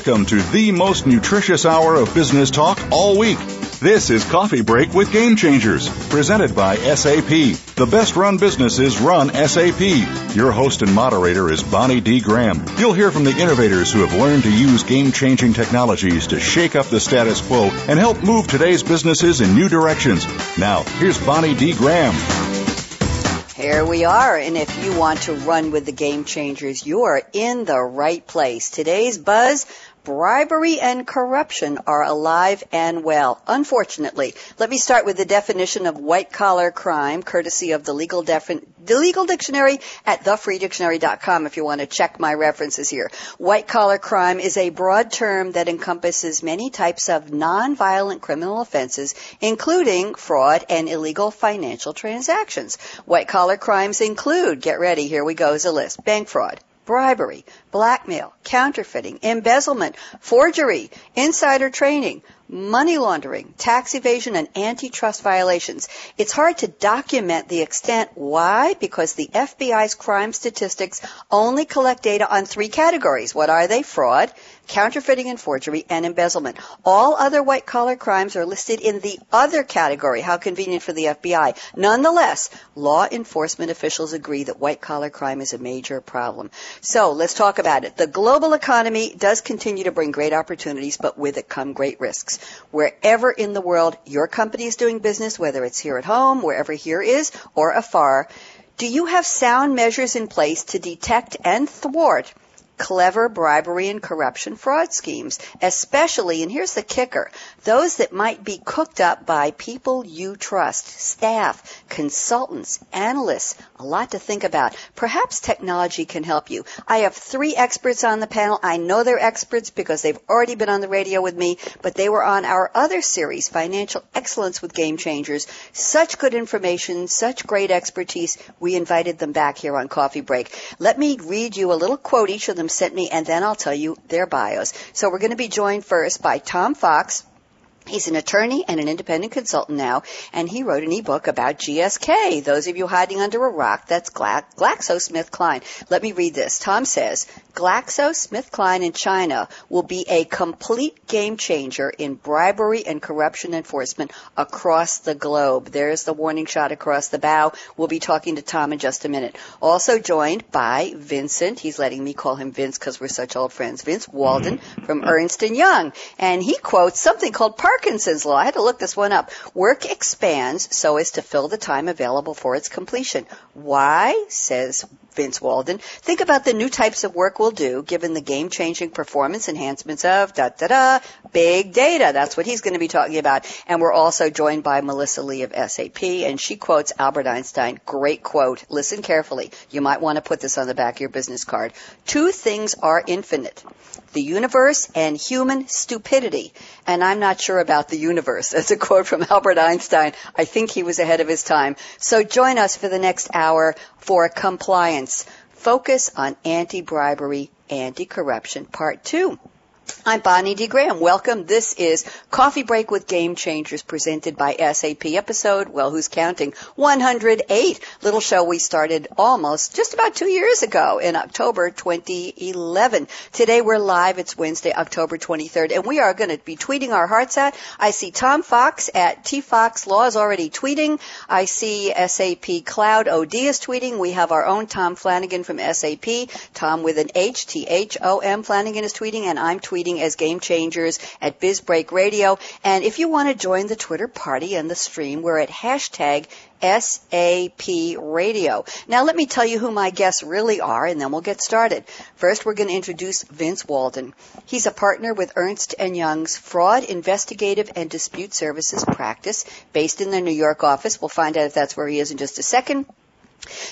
Welcome to the most nutritious hour of business talk all week. This is Coffee Break with Game Changers, presented by SAP. The best run businesses run SAP. Your host and moderator is Bonnie D. Graham. You'll hear from the innovators who have learned to use game changing technologies to shake up the status quo and help move today's businesses in new directions. Now, here's Bonnie D. Graham. Here we are, and if you want to run with the game changers, you are in the right place. Today's buzz bribery and corruption are alive and well. Unfortunately, let me start with the definition of white collar crime, courtesy of the legal, defi- the legal dictionary at thefreedictionary.com if you want to check my references here. White collar crime is a broad term that encompasses many types of nonviolent criminal offenses, including fraud and illegal financial transactions. White collar crimes include, get ready, here we go is a list, bank fraud, bribery, blackmail, counterfeiting, embezzlement, forgery, insider trading, money laundering, tax evasion, and antitrust violations. It's hard to document the extent. Why? Because the FBI's crime statistics only collect data on three categories. What are they? Fraud, counterfeiting and forgery, and embezzlement. All other white collar crimes are listed in the other category. How convenient for the FBI. Nonetheless, law enforcement officials agree that white collar crime is a major problem. So let's talk about it. The global economy does continue to bring great opportunities, but with it come great risks. Wherever in the world your company is doing business, whether it's here at home, wherever here is, or afar, do you have sound measures in place to detect and thwart clever bribery and corruption fraud schemes, especially, and here's the kicker, those that might be cooked up by people you trust, staff, consultants, analysts, a lot to think about. Perhaps technology can help you. I have three experts on the panel. I know they're experts because they've already been on the radio with me, but they were on our other series, Financial Excellence with Game Changers. Such good information, such great expertise. We invited them back here on Coffee Break. Let me read you a little quote each of them sent me, and then I'll tell you their bios. So we're going to be joined first by Tom Fox. He's an attorney and an independent consultant now, and he wrote an ebook about GSK. Those of you hiding under a rock, that's GlaxoSmithKline. Let me read this. Tom says, GlaxoSmithKline in China will be a complete game changer in bribery and corruption enforcement across the globe. There's the warning shot across the bow. We'll be talking to Tom in just a minute. Also joined by Vincent. He's letting me call him Vince because we're such old friends. Vince Walden mm-hmm. from Ernst & Young. And he quotes something called Parkinson's law. I had to look this one up. Work expands so as to fill the time available for its completion. Why, says Vince Walden. Think about the new types of work we'll do given the game changing performance enhancements of da da da big data. That's what he's going to be talking about. And we're also joined by Melissa Lea of SAP and she quotes Albert Einstein. Great quote. Listen carefully. You might want to put this on the back of your business card. Two things are infinite. The universe and human stupidity. And I'm not sure about the universe. That's a quote from Albert Einstein. I think he was ahead of his time. So join us for the next hour for compliance. Focus on anti-bribery, anti-corruption, part two. I'm Bonnie D. Graham. Welcome. This is Coffee Break with Game Changers presented by SAP episode, well, who's counting? 108. Little show we started almost just about two years ago in October 2011. Today we're live. It's Wednesday, October 23rd, and we are going to be tweeting our hearts out. I see Tom Fox at T Fox Law is already tweeting. I see SAP Cloud OD is tweeting. We have our own Tom Flanagan from SAP. Tom with an H, T-H-O-M Flanagan is tweeting, and I'm tweeting tweeting as Game Changers at BizBreak Radio. And if you want to join the Twitter party and the stream, we're at hashtag SAP Radio. Now let me tell you who my guests really are and then we'll get started. First we're going to introduce Vince Walden. He's a partner with Ernst & Young's Fraud Investigative and Dispute Services practice based in their New York office. We'll find out if that's where he is in just a second.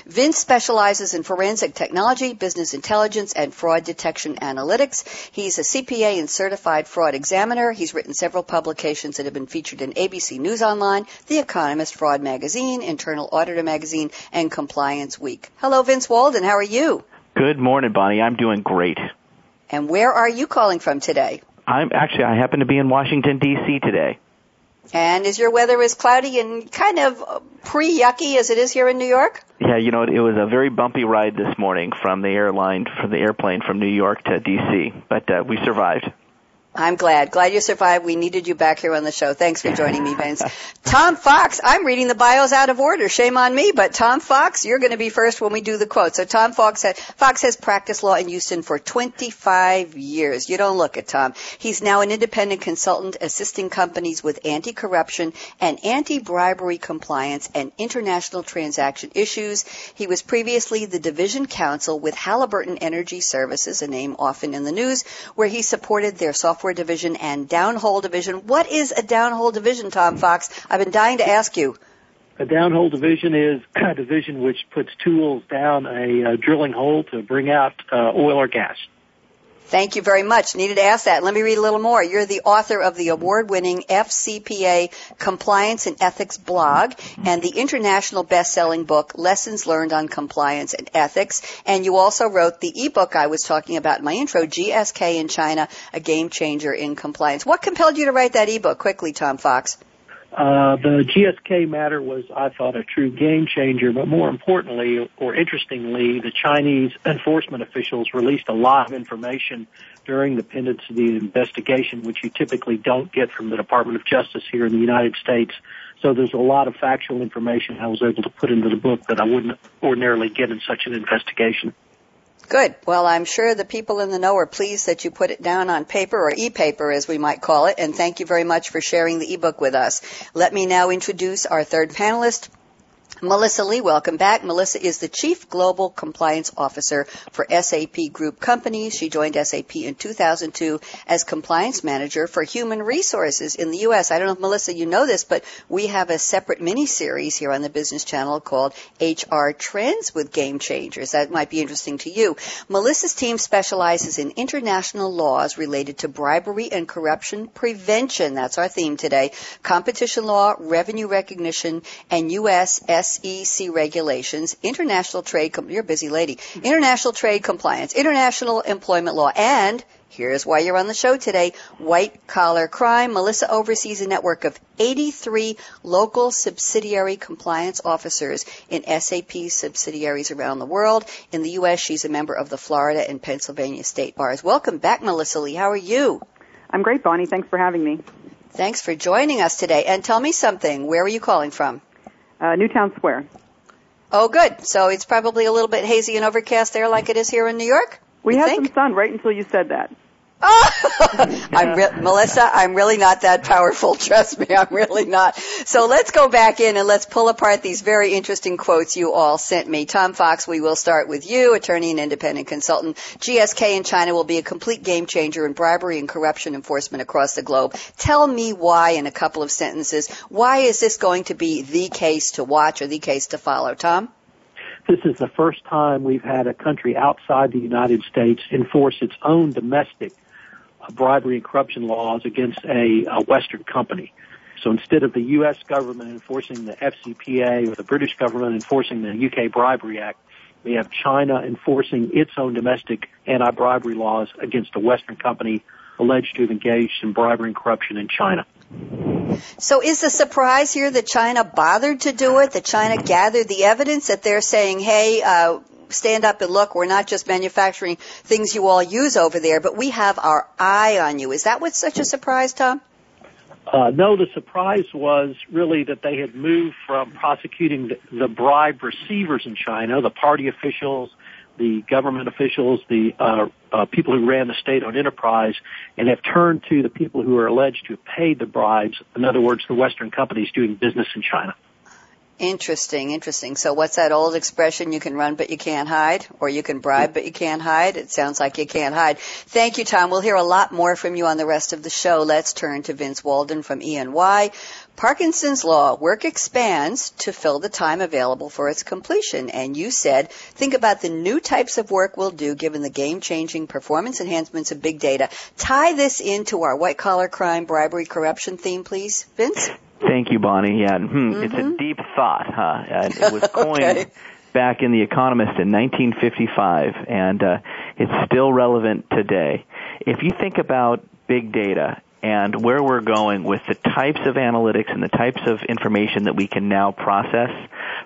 Vince specializes in forensic technology, business intelligence, and fraud detection analytics. He's a CPA and certified fraud examiner. He's written several publications that have been featured in ABC News Online, The Economist, Fraud Magazine, Internal Auditor Magazine, and Compliance Week. Hello, Vince Walden. How are you? Good morning, Bonnie. I'm doing great. And where are you calling from today? I'm actually I happen to be in Washington D.C. today. And is your weather as cloudy and kind of pre-yucky as it is here in New York? Yeah, you know, it was a very bumpy ride this morning from the airline, from the airplane from New York to D.C., but uh, we survived. I'm glad. Glad you survived. We needed you back here on the show. Thanks for joining me, Vince. Tom Fox, I'm reading the bios out of order. Shame on me, but Tom Fox, you're going to be first when we do the quote. So Tom Fox, has, Fox has practiced law in Houston for 25 years. You don't look at Tom. He's now an independent consultant assisting companies with anti-corruption and anti-bribery compliance and international transaction issues. He was previously the division counsel with Halliburton Energy Services, a name often in the news, where he supported their software software division and downhole division. What is a downhole division, Tom Fox? I've been dying to ask you. A downhole division is a division which puts tools down a, a drilling hole to bring out uh, oil or gas. Thank you very much. Needed to ask that. Let me read a little more. You're the author of the award-winning FCPA Compliance and Ethics blog and the international best-selling book Lessons Learned on Compliance and Ethics. And you also wrote the ebook I was talking about in my intro, GSK in China, a game changer in compliance. What compelled you to write that ebook quickly, Tom Fox? Uh, the GSK matter was, I thought, a true game changer, but more importantly, or interestingly, the Chinese enforcement officials released a lot of information during the pendency of the investigation, which you typically don't get from the Department of Justice here in the United States. So there's a lot of factual information I was able to put into the book that I wouldn't ordinarily get in such an investigation. Good. Well, I'm sure the people in the know are pleased that you put it down on paper or e-paper as we might call it. And thank you very much for sharing the ebook with us. Let me now introduce our third panelist, Melissa Lea, welcome back. Melissa is the Chief Global Compliance Officer for SAP Group Companies. She joined SAP in 2002 as Compliance Manager for Human Resources in the U.S. I don't know if Melissa, you know this, but we have a separate mini series here on the Business Channel called HR Trends with Game Changers. That might be interesting to you. Melissa's team specializes in international laws related to bribery and corruption prevention. That's our theme today. Competition law, revenue recognition, and U.S. SEC regulations, international trade, com- you're a busy lady, international trade compliance, international employment law, and Here's why you're on the show today. White collar crime. Melissa oversees a network of 83 local subsidiary compliance officers in SAP subsidiaries around the world. In the U.S., she's a member of the Florida and Pennsylvania state bars. Welcome back, Melissa Lea. How are you? I'm great, Bonnie. Thanks for having me. Thanks for joining us today. And tell me something. Where are you calling from? Uh, Newtown Square. Oh, good. So it's probably a little bit hazy and overcast there, like it is here in New York. We had think? some sun right until you said that. Oh, I'm re- Melissa. I'm really not that powerful. Trust me, I'm really not. So let's go back in and let's pull apart these very interesting quotes you all sent me. Tom Fox, we will start with you, attorney and independent consultant. GSK in China will be a complete game changer in bribery and corruption enforcement across the globe. Tell me why, in a couple of sentences, why is this going to be the case to watch or the case to follow? Tom. This is the first time we've had a country outside the United States enforce its own domestic bribery and corruption laws against a, a Western company. So instead of the U.S. government enforcing the FCPA or the British government enforcing the UK Bribery Act, we have China enforcing its own domestic anti-bribery laws against a Western company alleged to have engaged in bribery and corruption in China. So is the surprise here that China bothered to do it, that China gathered the evidence, that they're saying, hey, uh, stand up and look, we're not just manufacturing things you all use over there, but we have our eye on you. Is that what's such a surprise, Tom? Uh, no, the surprise was really that they had moved from prosecuting the, the bribe receivers in China, the party officials, the government officials, the uh, uh, people who ran the state-owned enterprise, and have turned to the people who are alleged to have paid the bribes. In other words, the Western companies doing business in China. Interesting, interesting. So what's that old expression? You can run but you can't hide, or you can bribe but you can't hide? It sounds like you can't hide. Thank you, Tom. We'll hear a lot more from you on the rest of the show. Let's turn to Vince Walden from E&Y. Parkinson's Law, work expands to fill the time available for its completion. And you said, think about the new types of work we'll do given the game-changing performance enhancements of big data. Tie this into our white-collar crime, bribery, corruption theme, please. Vince? Thank you, Bonnie. Yeah, hmm, mm-hmm. it's a deep thought, huh? And it was coined okay. back in The Economist in 1955, and uh, it's still relevant today. If you think about big data and where we're going with the types of analytics and the types of information that we can now process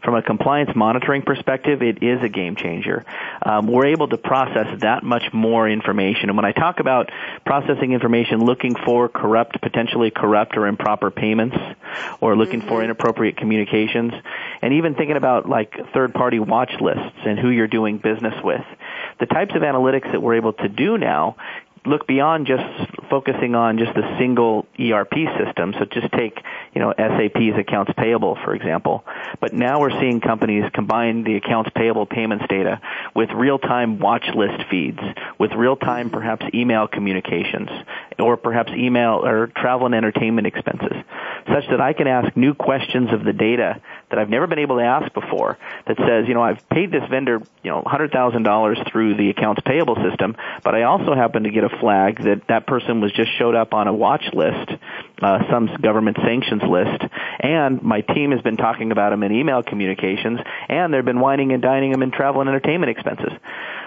from a compliance monitoring perspective, it is a game changer. Um, we're able to process that much more information. And when I talk about processing information, looking for corrupt, potentially corrupt or improper payments, or looking mm-hmm. for inappropriate communications, and even thinking about like third-party watch lists and who you're doing business with, the types of analytics that we're able to do now look beyond just focusing on just a single ERP system. So just take, you know, SAP's accounts payable, for example. But now we're seeing companies combine the accounts payable payments data with real-time watch list feeds, with real-time perhaps email communications, or perhaps email or travel and entertainment expenses, such that I can ask new questions of the data that I've never been able to ask before that says, you know, I've paid this vendor, you know, $100,000 through the accounts payable system, but I also happen to get a flag that that person was just showed up on a watch list, uh, some government sanctions list, and my team has been talking about them in email communications, and they've been wining and dining them in travel and entertainment expenses.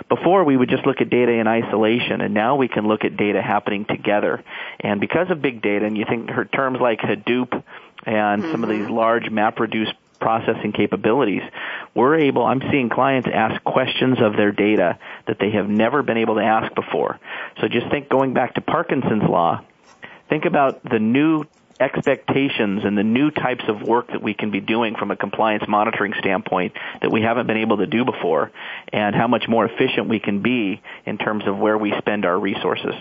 Before we would just look at data in isolation, and now we can look at data happening together. And because of big data, and you think her terms like Hadoop and mm-hmm. some of these large MapReduce processing capabilities, we're able, I'm seeing clients ask questions of their data that they have never been able to ask before. So just think going back to Parkinson's law, think about the new expectations and the new types of work that we can be doing from a compliance monitoring standpoint that we haven't been able to do before and how much more efficient we can be in terms of where we spend our resources.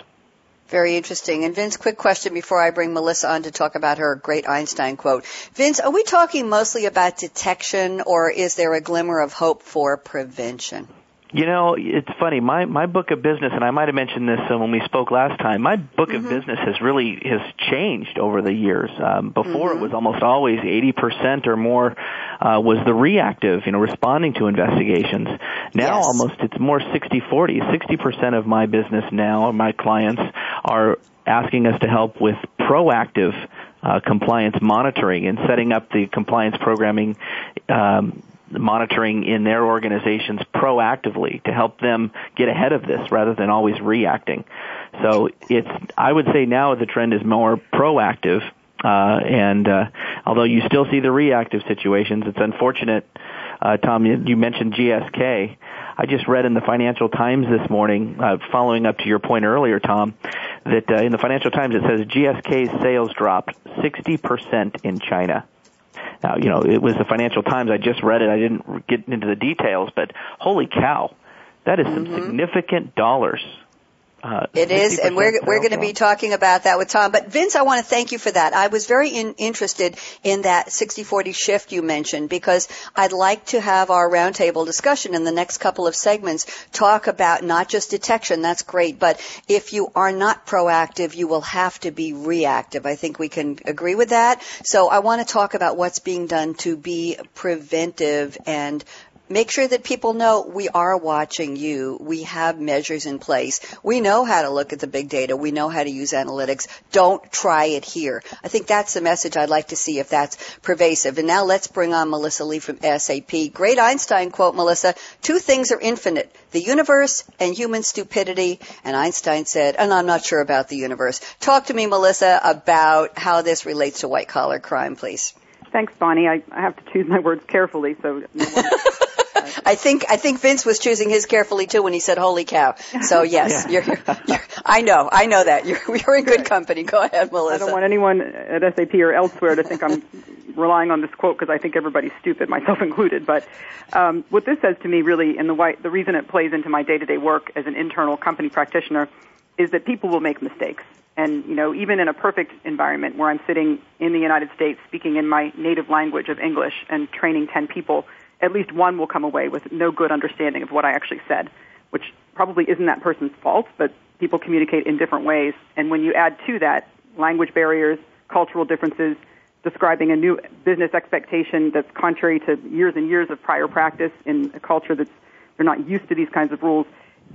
Very interesting. And Vince, quick question before I bring Melissa on to talk about her great Einstein quote. Vince, are we talking mostly about detection or is there a glimmer of hope for prevention? You know, it's funny. My my book of business, and I might have mentioned this uh, when we spoke last time. My book mm-hmm. of business has really has changed over the years. Um, before mm-hmm. it was almost always eighty percent or more uh, was the reactive, you know, responding to investigations. Now yes. almost it's more 60-40. Sixty percent of my business now, my clients are asking us to help with proactive uh, compliance monitoring and setting up the compliance programming um, monitoring in their organizations proactively to help them get ahead of this rather than always reacting. So it's, I would say now the trend is more proactive. Uh, and uh, although you still see the reactive situations, it's unfortunate. Uh, Tom, you, you mentioned GSK. I just read in the Financial Times this morning, uh, following up to your point earlier, Tom, that uh, in the Financial Times it says GSK's sales dropped 60% in China. Now, you know, it was the Financial Times. I just read it. I didn't get into the details, but holy cow, that is some mm-hmm. significant dollars uh, it is, and we're we're going to be talking about that with Tom. But Vince, I want to thank you for that. I was very in, interested in that 60-40 shift you mentioned because I'd like to have our roundtable discussion in the next couple of segments talk about not just detection. That's great, but if you are not proactive, you will have to be reactive. I think we can agree with that. So I want to talk about what's being done to be preventive and make sure that people know we are watching you. We have measures in place. We know how to look at the big data. We know how to use analytics. Don't try it here. I think that's the message I'd like to see if that's pervasive. And now let's bring on Melissa Lea from SAP. Great Einstein quote, Melissa. Two things are infinite. The universe and human stupidity. And Einstein said, and I'm not sure about the universe. Talk to me, Melissa, about how this relates to white collar crime, please. Thanks, Bonnie. I, I have to choose my words carefully so no one I think I think Vince was choosing his carefully too when he said "Holy cow!" So yes, yeah. you're, you're, I know, I know that you're you're in good company. Go ahead, Melissa. I don't want anyone at SAP or elsewhere to think I'm relying on this quote because I think everybody's stupid, myself included. But um, what this says to me, really, and the why, the reason it plays into my day-to-day work as an internal company practitioner, is that people will make mistakes. And, you know, even in a perfect environment where I'm sitting in the United States speaking in my native language of English and training 10 people, at least one will come away with no good understanding of what I actually said, which probably isn't that person's fault, but people communicate in different ways. And when you add to that language barriers, cultural differences, describing a new business expectation that's contrary to years and years of prior practice in a culture that's they're not used to these kinds of rules,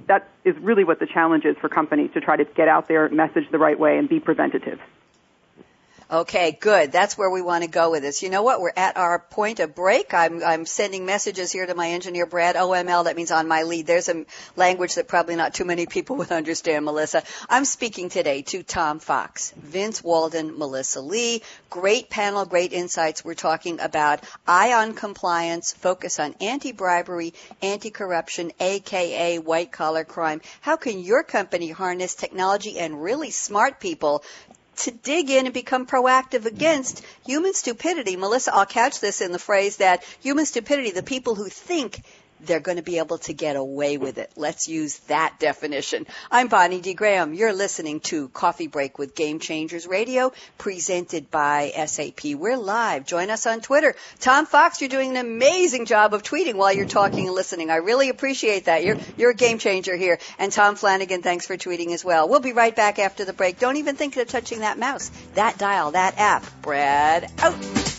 that is really what the challenge is for companies to try to get out there, message the right way, and be preventative. Okay, good. That's where we want to go with this. You know what? We're at our point of break. I'm, I'm sending messages here to my engineer, Brad. OML, that means on my lead. There's a language that probably not too many people would understand, Melissa. I'm speaking today to Tom Fox, Vince Walden, Melissa Lea. Great panel, great insights. We're talking about eye on compliance, focus on anti-bribery, anti-corruption, aka white collar crime. How can your company harness technology and really smart people to dig in and become proactive against human stupidity. Melissa, I'll catch this in the phrase that human stupidity, the people who think they're going to be able to get away with it. Let's use that definition. I'm Bonnie D. Graham. You're listening to Coffee Break with Game Changers Radio, presented by SAP. We're live. Join us on Twitter. Tom Fox, you're doing an amazing job of tweeting while you're talking and listening. I really appreciate that. You're, you're a game changer here. And Tom Flanagan, thanks for tweeting as well. We'll be right back after the break. Don't even think of touching that mouse, that dial, that app. Brad, out.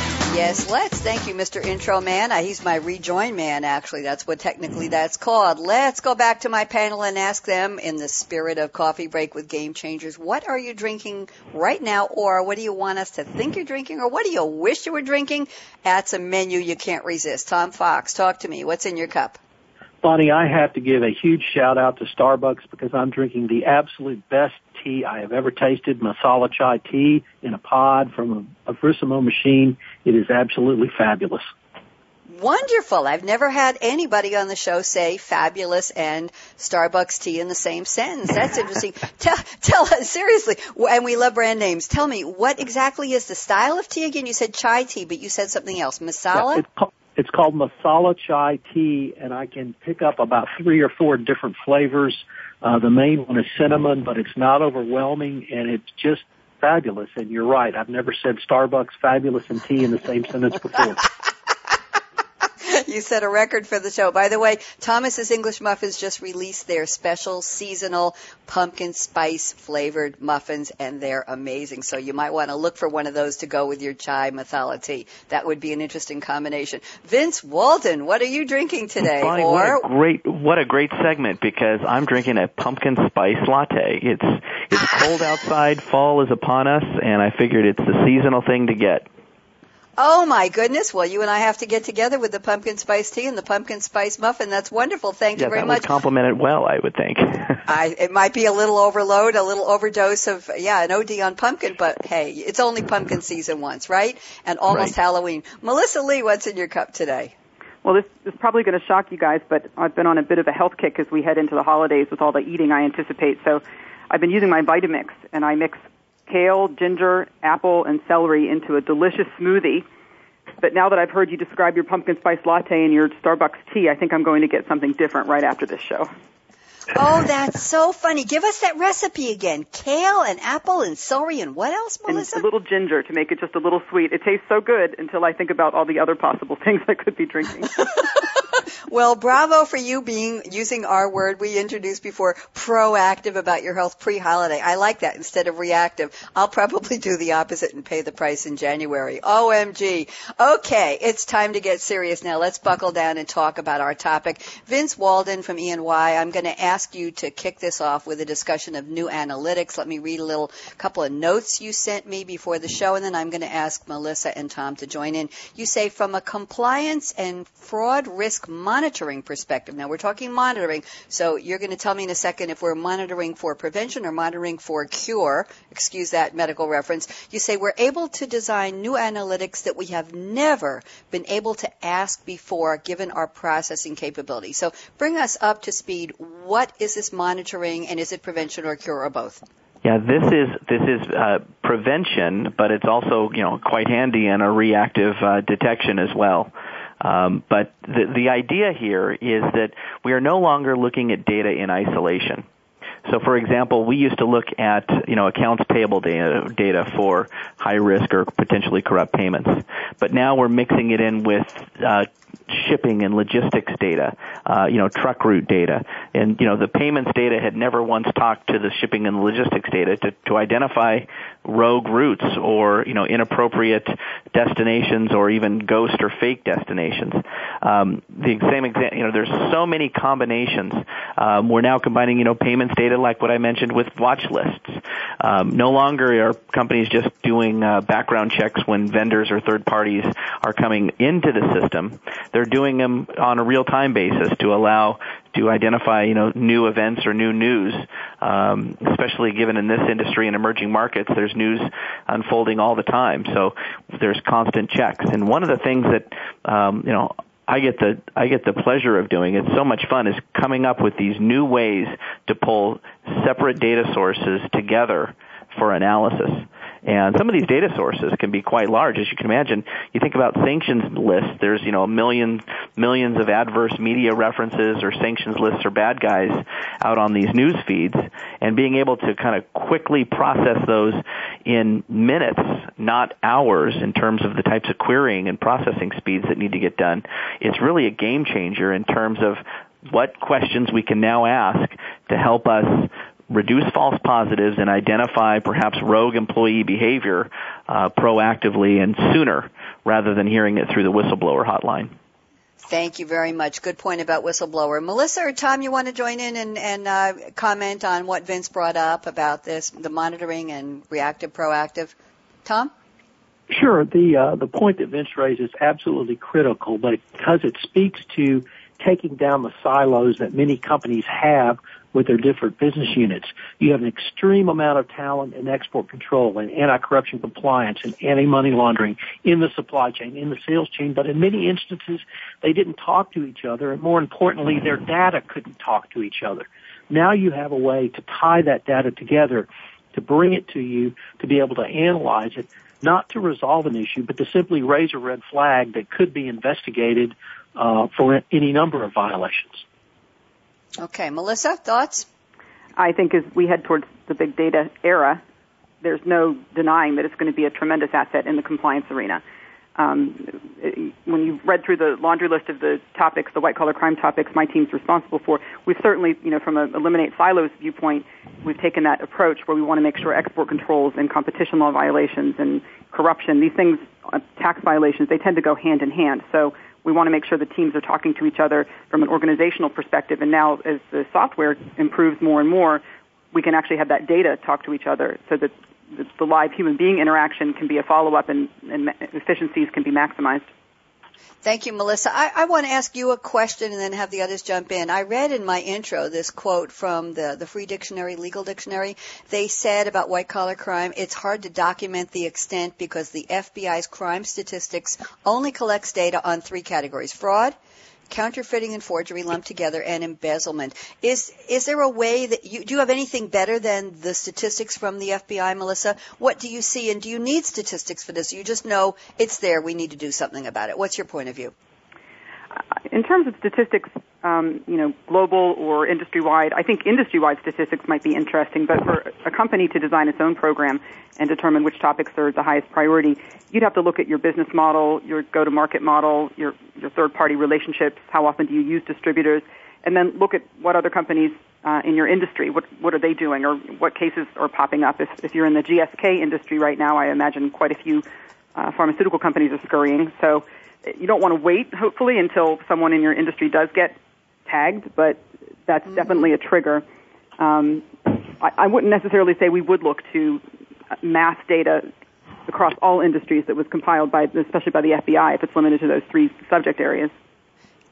Yes, let's. Thank you, Mr. Intro Man. Uh, he's my rejoin man, actually. That's what technically that's called. Let's go back to my panel and ask them, in the spirit of coffee break with game changers, what are you drinking right now, or what do you want us to think you're drinking, or what do you wish you were drinking? That's a menu you can't resist. Tom Fox, talk to me. What's in your cup? Bonnie, I have to give a huge shout out to Starbucks because I'm drinking the absolute best tea I have ever tasted, masala chai tea in a pod from a, a Verismo machine. It is absolutely fabulous. Wonderful. I've never had anybody on the show say fabulous and Starbucks tea in the same sentence. That's interesting. tell, tell us, seriously, and we love brand names. Tell me, what exactly is the style of tea again? You said chai tea, but you said something else. Masala? Yeah, it's, called, it's called masala chai tea, and I can pick up about three or four different flavors. Uh, the main one is cinnamon, but it's not overwhelming, and it's just fabulous. And you're right, I've never said Starbucks fabulous and tea in the same sentence before. you set a record for the show. By the way, Thomas's English Muffins just released their special seasonal pumpkin spice flavored muffins, and they're amazing. So you might want to look for one of those to go with your chai masala tea. That would be an interesting combination. Vince Walden, what are you drinking today? Bonnie, or what a great what a great segment because I'm drinking a pumpkin spice latte. It's it's cold outside, fall is upon us, and I figured it's the seasonal thing to get. Oh my goodness! Well, you and I have to get together with the pumpkin spice tea and the pumpkin spice muffin. That's wonderful. Thank yeah, you very that much. Would complement it well, I would think. I, it might be a little overload, a little overdose of yeah, an OD on pumpkin, but hey, it's only pumpkin season once, right? And almost right. Halloween. Melissa Lea, what's in your cup today? Well, this is probably going to shock you guys, but I've been on a bit of a health kick as we head into the holidays with all the eating I anticipate. So, I've been using my Vitamix, and I mix kale, ginger, apple, and celery into a delicious smoothie. But now that I've heard you describe your pumpkin spice latte and your Starbucks tea, I think I'm going to get something different right after this show. Oh, that's so funny. Give us that recipe again. Kale and apple and celery and what else, Melissa? And a little ginger to make it just a little sweet. It tastes so good until I think about all the other possible things I could be drinking. well, bravo for you being using our word we introduced before, proactive about your health pre-holiday. I like that instead of reactive. I'll probably do the opposite and pay the price in January. OMG. Okay, it's time to get serious now. Let's buckle down and talk about our topic. Vince Walden from E&Y. I'm going to ask you to kick this off with a discussion of new analytics. Let me read a little couple of notes you sent me before the show and then I'm going to ask Melissa and Tom to join in. You say from a compliance and fraud risk monitoring perspective. Now we're talking monitoring, so you're going to tell me in a second if we're monitoring for prevention or monitoring for cure. Excuse that medical reference. You say we're able to design new analytics that we have never been able to ask before given our processing capability. So bring us up to speed. What is this monitoring and is it prevention or cure or both? Yeah, this is this is uh, prevention, but it's also you know quite handy in a reactive uh, detection as well. Um, but the, the idea here is that we are no longer looking at data in isolation. So, for example, we used to look at you know accounts payable data, data for high risk or potentially corrupt payments, but now we're mixing it in with uh, shipping and logistics data, uh, you know, truck route data. And, you know, the payments data had never once talked to the shipping and logistics data to, to identify rogue routes or, you know, inappropriate destinations or even ghost or fake destinations. Um, the same example, you know, there's so many combinations. Um, we're now combining, you know, payments data like what I mentioned with watch lists. Um, no longer are companies just doing uh, background checks when vendors or third parties are coming into the system. They're doing them on a real time basis to allow to identify you know new events or new news, um, especially given in this industry and emerging markets. There's news unfolding all the time, so there's constant checks. And one of the things that um, you know I get the I get the pleasure of doing. It. It's so much fun is coming up with these new ways to pull separate data sources together for analysis. And some of these data sources can be quite large, as you can imagine. You think about sanctions lists. There's you know millions millions of adverse media references or sanctions lists or bad guys out on these news feeds, and being able to kind of quickly process those in minutes, not hours, in terms of the types of querying and processing speeds that need to get done. It's really a game changer in terms of what questions we can now ask to help us reduce false positives and identify perhaps rogue employee behavior uh, proactively and sooner rather than hearing it through the whistleblower hotline. Thank you very much. Good point about whistleblower. Melissa or Tom, you want to join in and, and uh, comment on what Vince brought up about this, the monitoring and reactive, proactive? Tom? Sure. The uh, the point that Vince raised is absolutely critical, but because it speaks to taking down the silos that many companies have with their different business units. You have an extreme amount of talent in export control and anti-corruption compliance and anti-money laundering in the supply chain, in the sales chain, but in many instances they didn't talk to each other and more importantly their data couldn't talk to each other. Now you have a way to tie that data together, to bring it to you, to be able to analyze it, not to resolve an issue, but to simply raise a red flag that could be investigated uh, for any number of violations. Okay, Melissa, thoughts? I think as we head towards the big data era, there's no denying that it's going to be a tremendous asset in the compliance arena. Um, when you read through the laundry list of the topics, the white collar crime topics my team's responsible for, we've certainly, you know, from an eliminate silos viewpoint, we've taken that approach where we want to make sure export controls and competition law violations and corruption, these things, uh, tax violations, they tend to go hand in hand. So we want to make sure the teams are talking to each other from an organizational perspective. And now, as the software improves more and more, we can actually have that data talk to each other so that the live human being interaction can be a follow up and, and efficiencies can be maximized. Thank you, Melissa. I, I, want to ask you a question and then have the others jump in. I read in my intro this quote from the, the Free Dictionary, Legal Dictionary. They said about white collar crime, it's hard to document the extent because the FBI's crime statistics only collects data on three categories fraud, counterfeiting and forgery lumped together, and embezzlement. Is is there a way that you do you have anything better than the statistics from the FBI, Melissa? What do you see, and do you need statistics for this? You just know it's there. We need to do something about it. What's your point of view? Uh, in terms of statistics, um, you know, global or industry-wide, I think industry-wide statistics might be interesting. But for a company to design its own program and determine which topics are the highest priority, you'd have to look at your business model, your go-to-market model, your your third-party relationships. How often do you use distributors? And then look at what other companies uh, in your industry, what what are they doing, or what cases are popping up. If if you're in the GSK industry right now, I imagine quite a few uh, pharmaceutical companies are scurrying. So you don't want to wait, hopefully, until someone in your industry does get tagged, but that's mm-hmm. definitely a trigger. Um, I, I wouldn't necessarily say we would look to mass data across all industries that was compiled by, especially by the FBI, if it's limited to those three subject areas.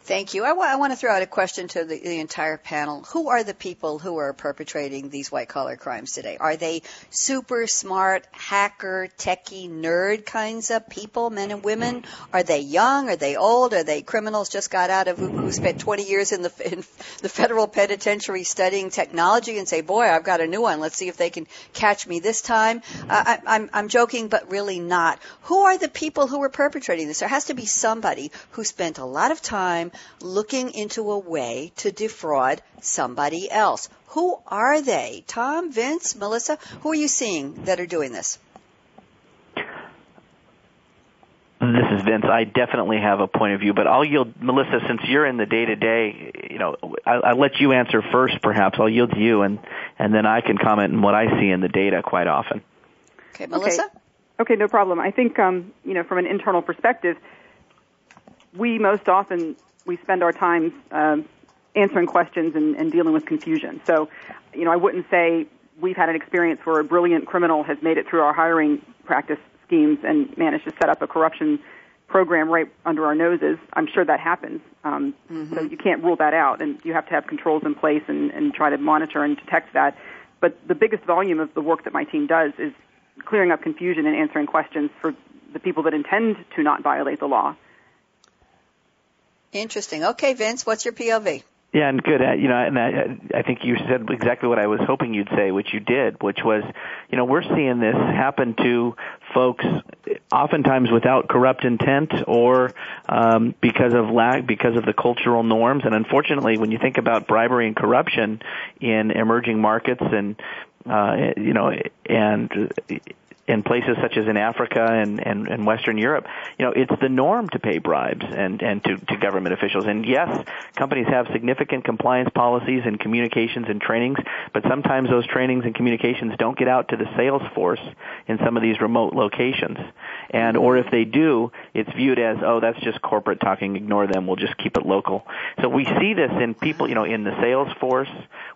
Thank you. I, w- I want to throw out a question to the, the entire panel. Who are the people who are perpetrating these white collar crimes today? Are they super smart, hacker, techie, nerd kinds of people, men and women? Are they young? Are they old? Are they criminals just got out of who, who spent 20 years in the in the federal penitentiary studying technology and say, "Boy, I've got a new one. Let's see if they can catch me this time." Uh, I, I'm I'm joking, but really not. Who are the people who are perpetrating this? There has to be somebody who spent a lot of time looking into a way to defraud somebody else. Who are they? Tom, Vince, Melissa? Who are you seeing that are doing this? This is Vince. I definitely have a point of view, but I'll yield, Melissa, since you're in the day to day, you know, I'll, I'll let you answer first, perhaps. I'll yield to you, and, and then I can comment on what I see in the data quite often. Okay, Melissa? Okay, okay no problem. I think, um, you know, from an internal perspective, we most often we spend our time um, answering questions and, and dealing with confusion. So, you know, I wouldn't say we've had an experience where a brilliant criminal has made it through our hiring practice schemes and managed to set up a corruption program right under our noses. I'm sure that happens. Um, mm-hmm. So you can't rule that out, and you have to have controls in place and, and try to monitor and detect that. But the biggest volume of the work that my team does is clearing up confusion and answering questions for the people that intend to not violate the law. Interesting. Okay, Vince, what's your POV? Yeah, and good. Uh, you know, and I, I think you said exactly what I was hoping you'd say, which you did, which was, you know, we're seeing this happen to folks oftentimes without corrupt intent or um, because of lack, because of the cultural norms. And unfortunately, when you think about bribery and corruption in emerging markets and uh, you know, and in places such as in Africa and, and, and Western Europe, you know, it's the norm to pay bribes and, and to, to government officials. And yes, companies have significant compliance policies and communications and trainings, but sometimes those trainings and communications don't get out to the sales force in some of these remote locations. And, or if they do, it's viewed as, oh, that's just corporate talking, ignore them, we'll just keep it local. So we see this in people, you know, in the sales force,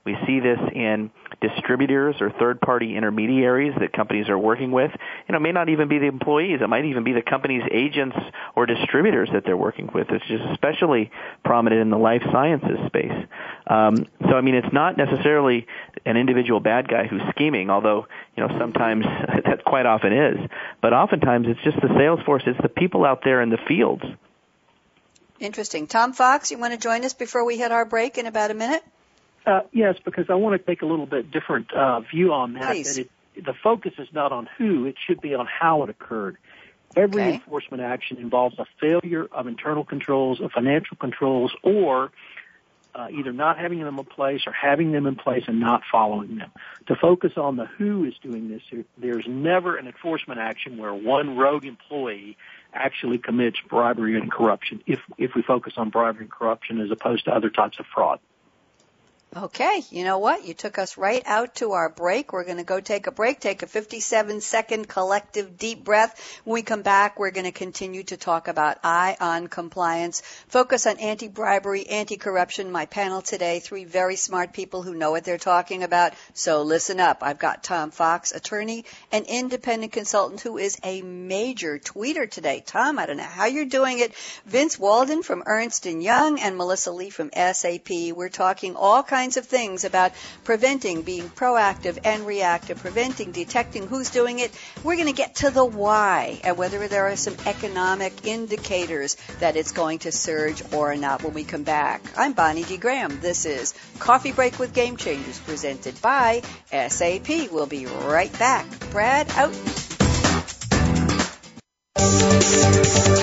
we see this in distributors or third party intermediaries that companies are working with. You know, it may not even be the employees. It might even be the company's agents or distributors that they're working with. It's just especially prominent in the life sciences space. Um, so, I mean, it's not necessarily an individual bad guy who's scheming, although, you know, sometimes that quite often is. But oftentimes it's just the sales force. It's the people out there in the fields. Interesting. Tom Fox, you want to join us before we hit our break in about a minute? Uh, yes, because I want to take a little bit different uh, view on that. Please. that it, the focus is not on who; it should be on how it occurred. Every okay. enforcement action involves a failure of internal controls, of financial controls, or uh, either not having them in place or having them in place and not following them. To focus on the who is doing this, there's never an enforcement action where one rogue employee actually commits bribery and corruption. If if we focus on bribery and corruption as opposed to other types of fraud. Okay, you know what? You took us right out to our break. We're going to go take a break, take a 57 second collective deep breath. When we come back, we're going to continue to talk about eye on compliance, focus on anti-bribery, anti-corruption. My panel today, three very smart people who know what they're talking about. So listen up. I've got Tom Fox, attorney and independent consultant who is a major tweeter today. Tom, I don't know how you're doing it. Vince Walden from Ernst & Young and Melissa Lea from SAP. We're talking all kinds kinds of things about preventing, being proactive and reactive, preventing, detecting who's doing it. We're going to get to the why and whether there are some economic indicators that it's going to surge or not when we come back. I'm Bonnie D. Graham. This is Coffee Break with Game Changers presented by SAP. We'll be right back. Brad, out.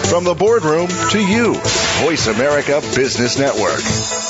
From the boardroom to you, Voice America Business Network.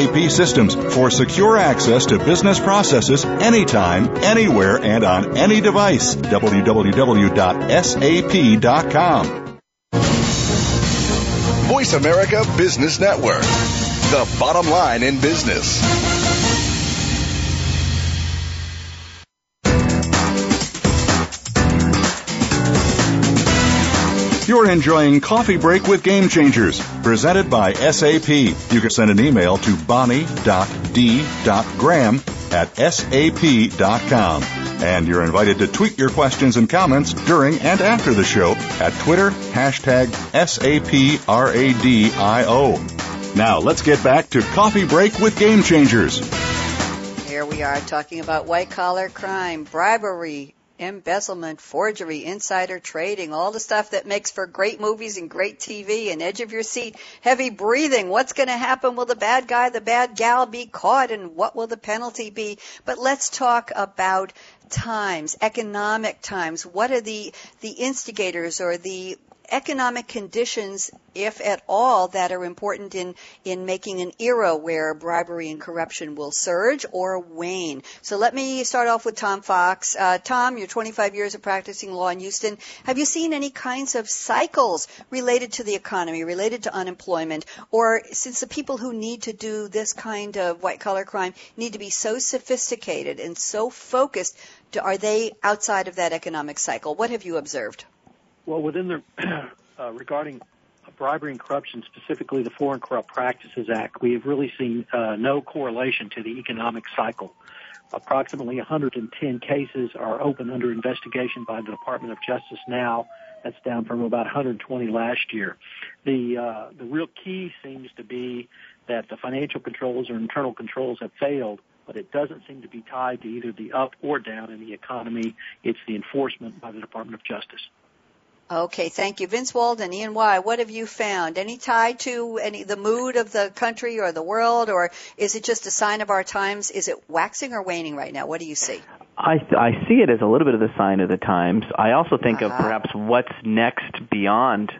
SAP systems for secure access to business processes anytime, anywhere, and on any device. www.sap.com. Voice America Business Network. The bottom line in business. You're enjoying Coffee Break with Game Changers, presented by SAP. You can send an email to bonnie.d.graham at sap.com. And you're invited to tweet your questions and comments during and after the show at Twitter, hashtag SAPRADIO. Now let's get back to Coffee Break with Game Changers. Here we are talking about white collar crime, bribery, embezzlement, forgery, insider trading, all the stuff that makes for great movies and great TV and edge of your seat, heavy breathing. What's going to happen? Will the bad guy, the bad gal be caught and what will the penalty be? But let's talk about times, economic times. What are the, the instigators or the economic conditions, if at all, that are important in, in making an era where bribery and corruption will surge or wane. So let me start off with Tom Fox. Uh, Tom, you're 25 years of practicing law in Houston. Have you seen any kinds of cycles related to the economy, related to unemployment, or since the people who need to do this kind of white collar crime need to be so sophisticated and so focused, are they outside of that economic cycle? What have you observed? Well, within the uh, regarding bribery and corruption, specifically the Foreign Corrupt Practices Act, we have really seen uh, no correlation to the economic cycle. Approximately 110 cases are open under investigation by the Department of Justice now. That's down from about 120 last year. The uh, the real key seems to be that the financial controls or internal controls have failed, but it doesn't seem to be tied to either the up or down in the economy. It's the enforcement by the Department of Justice. Okay, thank you. Vince Walden, E&Y., what have you found? Any tie to any the mood of the country or the world, or is it just a sign of our times? Is it waxing or waning right now? What do you see? I, I see it as a little bit of the sign of the times. I also think uh-huh. of perhaps what's next beyond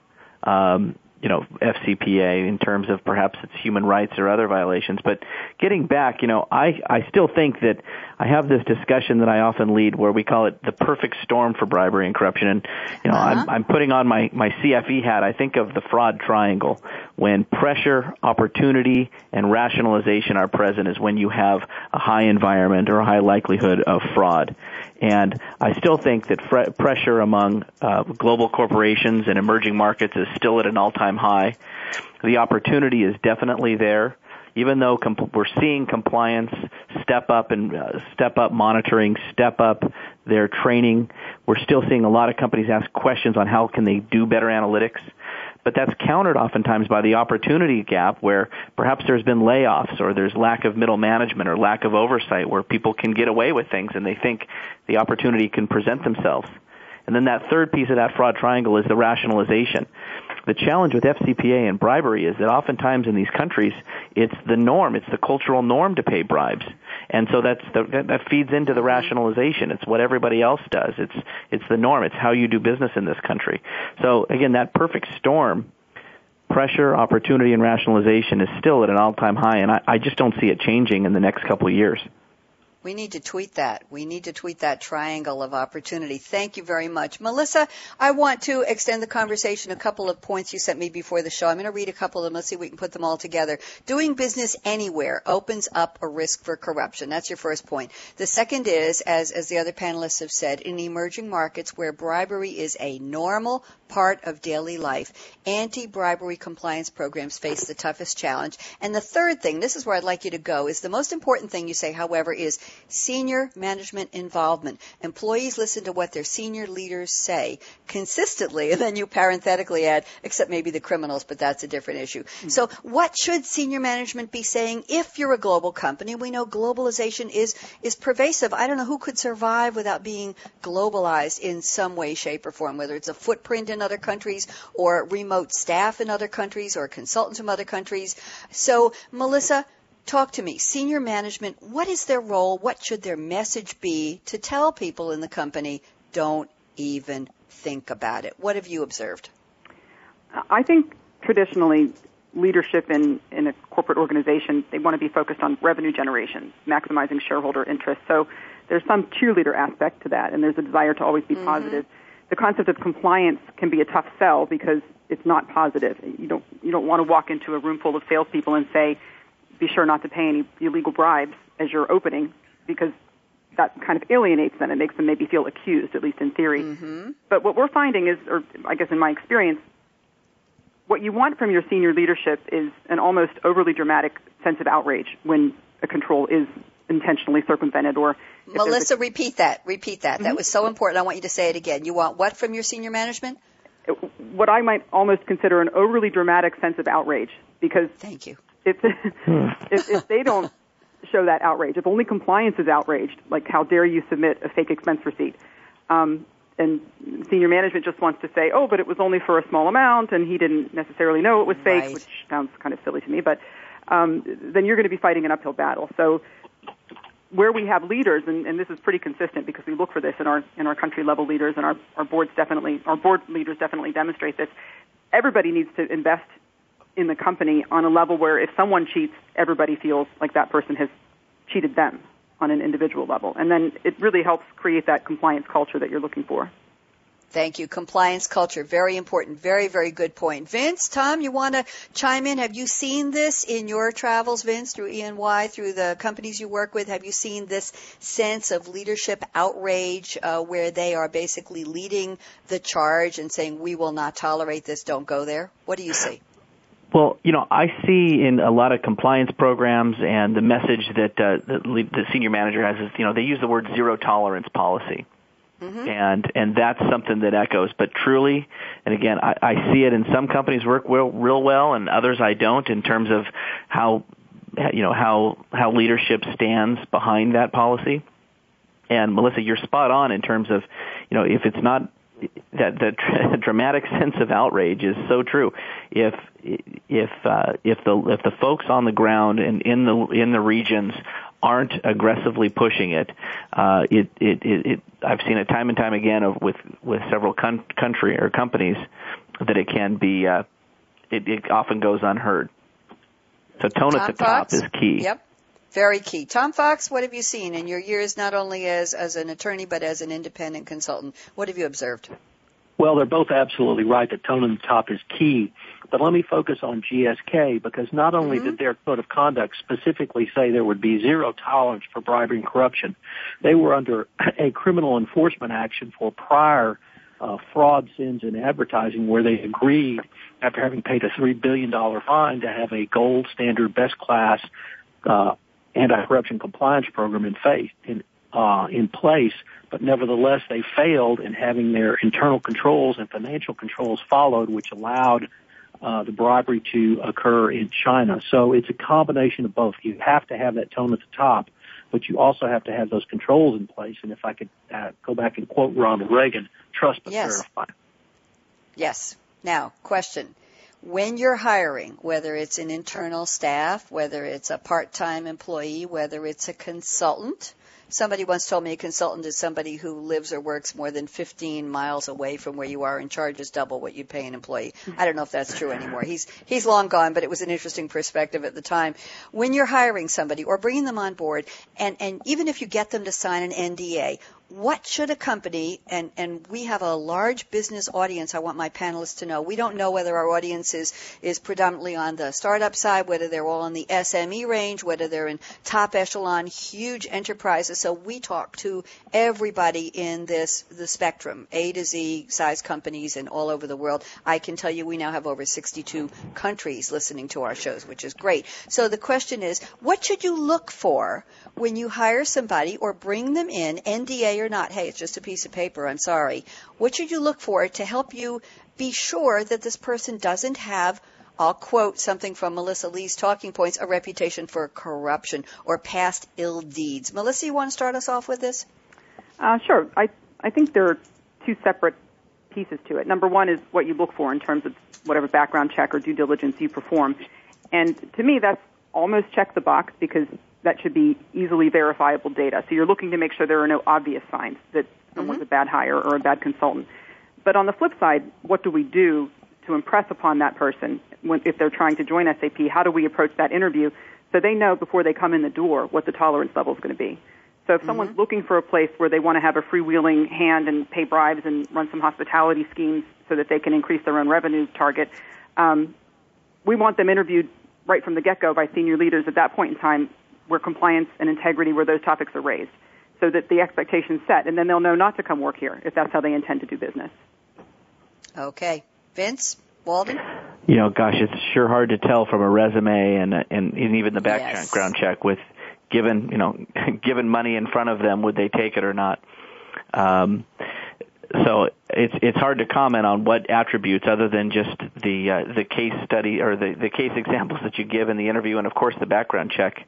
um, you know FCPA in terms of perhaps its human rights or other violations. But getting back, you know, I I still think that I have this discussion that I often lead where we call it the perfect storm for bribery and corruption. And you know, uh-huh. I'm I'm putting on my my CFE hat. I think of the fraud triangle when pressure, opportunity, and rationalization are present is when you have a high environment or a high likelihood of fraud. And I still think that fre- pressure among uh, global corporations and emerging markets is still at an all-time high. The opportunity is definitely there. Even though comp- we're seeing compliance step up and uh, step up monitoring, step up their training, we're still seeing a lot of companies ask questions on how can they do better analytics but that's countered oftentimes by the opportunity gap where perhaps there's been layoffs or there's lack of middle management or lack of oversight where people can get away with things and they think the opportunity can present themselves. And then that third piece of that fraud triangle is the rationalization. The challenge with FCPA and bribery is that oftentimes in these countries, it's the norm, it's the cultural norm to pay bribes. And so that's the, that feeds into the rationalization. It's what everybody else does. It's, it's the norm. It's how you do business in this country. So again, that perfect storm pressure, opportunity, and rationalization is still at an all-time high, and I, I just don't see it changing in the next couple of years. We need to tweet that. We need to tweet that triangle of opportunity. Thank you very much. Melissa, I want to extend the conversation a couple of points you sent me before the show. I'm going to read a couple of them. Let's see if we can put them all together. Doing business anywhere opens up a risk for corruption. That's your first point. The second is, as, as the other panelists have said, in emerging markets where bribery is a normal part of daily life, anti-bribery compliance programs face the toughest challenge. And the third thing, this is where I'd like you to go, is the most important thing you say, however, is senior management involvement. Employees listen to what their senior leaders say consistently, and then you parenthetically add, except maybe the criminals, but that's a different issue. Mm-hmm. So what should senior management be saying if you're a global company? We know globalization is, is pervasive. I don't know who could survive without being globalized in some way, shape, or form, whether it's a footprint in other countries or remote staff in other countries or consultants from other countries. So, Melissa, talk to me. Senior management, what is their role? What should their message be to tell people in the company, don't even think about it? What have you observed? I think traditionally leadership in, in a corporate organization, they want to be focused on revenue generation, maximizing shareholder interest. So there's some cheerleader aspect to that, and there's a desire to always be mm-hmm. positive. The concept of compliance can be a tough sell because it's not positive. You don't you don't want to walk into a room full of salespeople and say, be sure not to pay any illegal bribes as you're opening because that kind of alienates them. It makes them maybe feel accused, at least in theory. Mm-hmm. But what we're finding is, or I guess in my experience, what you want from your senior leadership is an almost overly dramatic sense of outrage when a control is intentionally circumvented or Melissa, a... repeat that. Repeat that. Mm-hmm. That was so important. I want you to say it again. You want what from your senior management? What I might almost consider an overly dramatic sense of outrage because Thank you if, if, if they don't show that outrage, if only compliance is outraged, like how dare you submit a fake expense receipt, um, and senior management just wants to say, oh, but it was only for a small amount, and he didn't necessarily know it was fake, right. which sounds kind of silly to me, but um, then you're going to be fighting an uphill battle. So where we have leaders, and, and, this is pretty consistent because we look for this in our in our country level leaders, and our our boards definitely our board leaders definitely demonstrate this. Everybody needs to invest in the company on a level where if someone cheats, everybody feels like that person has cheated them on an individual level. And then it really helps create that compliance culture that you're looking for. Thank you. Compliance culture, very important. Very, very good point. Vince, Tom, you want to chime in? Have you seen this in your travels, Vince, through E&Y, through the companies you work with? Have you seen this sense of leadership outrage uh, where they are basically leading the charge and saying, we will not tolerate this, don't go there? What do you see? Well, you know, I see in a lot of compliance programs and the message that uh, the, the senior manager has is, you know, they use the word zero tolerance policy. Mm-hmm. And and that's something that echoes. But truly, and again, I, I see it in some companies work real, real well, and others I don't in terms of how you know how how leadership stands behind that policy. And Melissa, you're spot on in terms of you know if it's not that the dramatic sense of outrage is so true. If if uh, if the if the folks on the ground and in the in the regions aren't aggressively pushing it, uh, it, it, it, it I've seen it time and time again of, with with several con- country or companies that it can be uh, it, it often goes unheard. So tone Tom at the top is key. Yep. Very key. Tom Fox, what have you seen in your years not only as, as an attorney but as an independent consultant? What have you observed? Well, they're both absolutely right that tone on the top is key. But let me focus on GSK because not only mm-hmm. did their code of conduct specifically say there would be zero tolerance for bribery and corruption, they were under a criminal enforcement action for prior uh, fraud sins in advertising where they agreed after having paid a $3 billion fine to have a gold standard best class uh, anti-corruption compliance program in face in uh, in place, but nevertheless they failed in having their internal controls and financial controls followed, which allowed uh, the bribery to occur in China. So it's a combination of both. You have to have that tone at the top, but you also have to have those controls in place. And if I could uh, go back and quote Ronald Reagan, trust but yes. verify. Yes. Now, question when you're hiring, whether it's an internal staff, whether it's a part-time employee, whether it's a consultant, somebody once told me a consultant is somebody who lives or works more than 15 miles away from where you are and charges double what you'd pay an employee. I don't know if that's true anymore. He's he's long gone, but it was an interesting perspective at the time. When you're hiring somebody or bringing them on board, and and even if you get them to sign an NDA, what should a company and and we have a large business audience i want my panelists to know. We don't know whether our audience is is predominantly on the startup side whether they're all in the sme range whether they're in top echelon huge enterprises. So we talk to everybody in this the spectrum a to z size companies and all over the world. I can tell you we now have over 62 countries listening to our shows which is great. So the question is what should you look for when you hire somebody or bring them in nda or not, hey, it's just a piece of paper, I'm sorry. What should you look for to help you be sure that this person doesn't have I'll quote something from Melissa Lea's talking points, a reputation for corruption or past ill deeds. Melissa, you want to start us off with this? Uh, sure. I, I think there are two separate pieces to it. Number one is what you look for in terms of whatever background check or due diligence you perform. And to me, that's almost check the box because that should be easily verifiable data. So you're looking to make sure there are no obvious signs that someone's mm-hmm. a bad hire or a bad consultant. But on the flip side, what do we do to impress upon that person when, if they're trying to join SAP? How do we approach that interview so they know before they come in the door what the tolerance level is going to be? So if mm-hmm. someone's looking for a place where they want to have a freewheeling hand and pay bribes and run some hospitality schemes so that they can increase their own revenue target, um, we want them interviewed right from the get-go by senior leaders at that point in time where compliance and integrity, where those topics are raised, so that the expectation's set, and then they'll know not to come work here if that's how they intend to do business. Okay. Vince? Walden? You know, gosh, it's sure hard to tell from a resume and and, and even the background yes. check with given you know given money in front of them would they take it or not um so it's it's hard to comment on what attributes other than just the uh, the case study or the the case examples that you give in the interview and of course the background check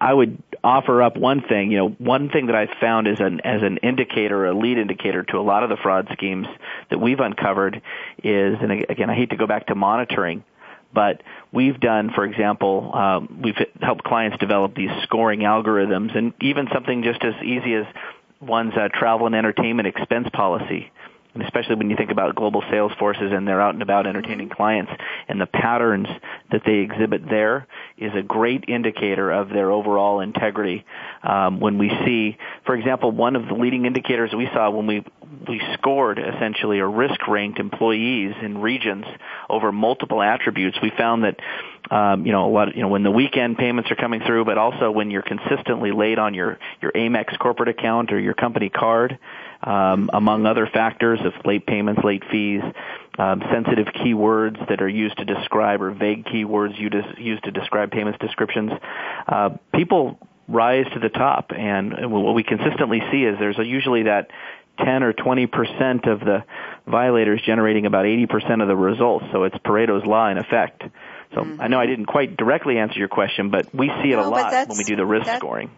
I would offer up one thing. You know, one thing that I've found as an as an indicator, a lead indicator to a lot of the fraud schemes that we've uncovered is, and again, I hate to go back to monitoring, but we've done, for example, um, we've helped clients develop these scoring algorithms, and even something just as easy as one's uh, travel and entertainment expense policy and especially when you think about global sales forces and they're out and about entertaining clients and the patterns that they exhibit there is a great indicator of their overall integrity. Um, when we see, for example, one of the leading indicators we saw when we we scored essentially or risk ranked employees in regions over multiple attributes, we found that um, you know a lot of, you know when the weekend payments are coming through, but also when you're consistently late on your your Amex corporate account or your company card um, among other factors of late payments, late fees, um, sensitive keywords that are used to describe or vague keywords used to describe payments descriptions. Uh, people rise to the top, and what we consistently see is there's a, usually that 10 or 20 percent of the violators generating about 80 percent of the results. So it's Pareto's law in effect. So mm-hmm. I know I didn't quite directly answer your question, but we see it no, a lot when we do the risk scoring.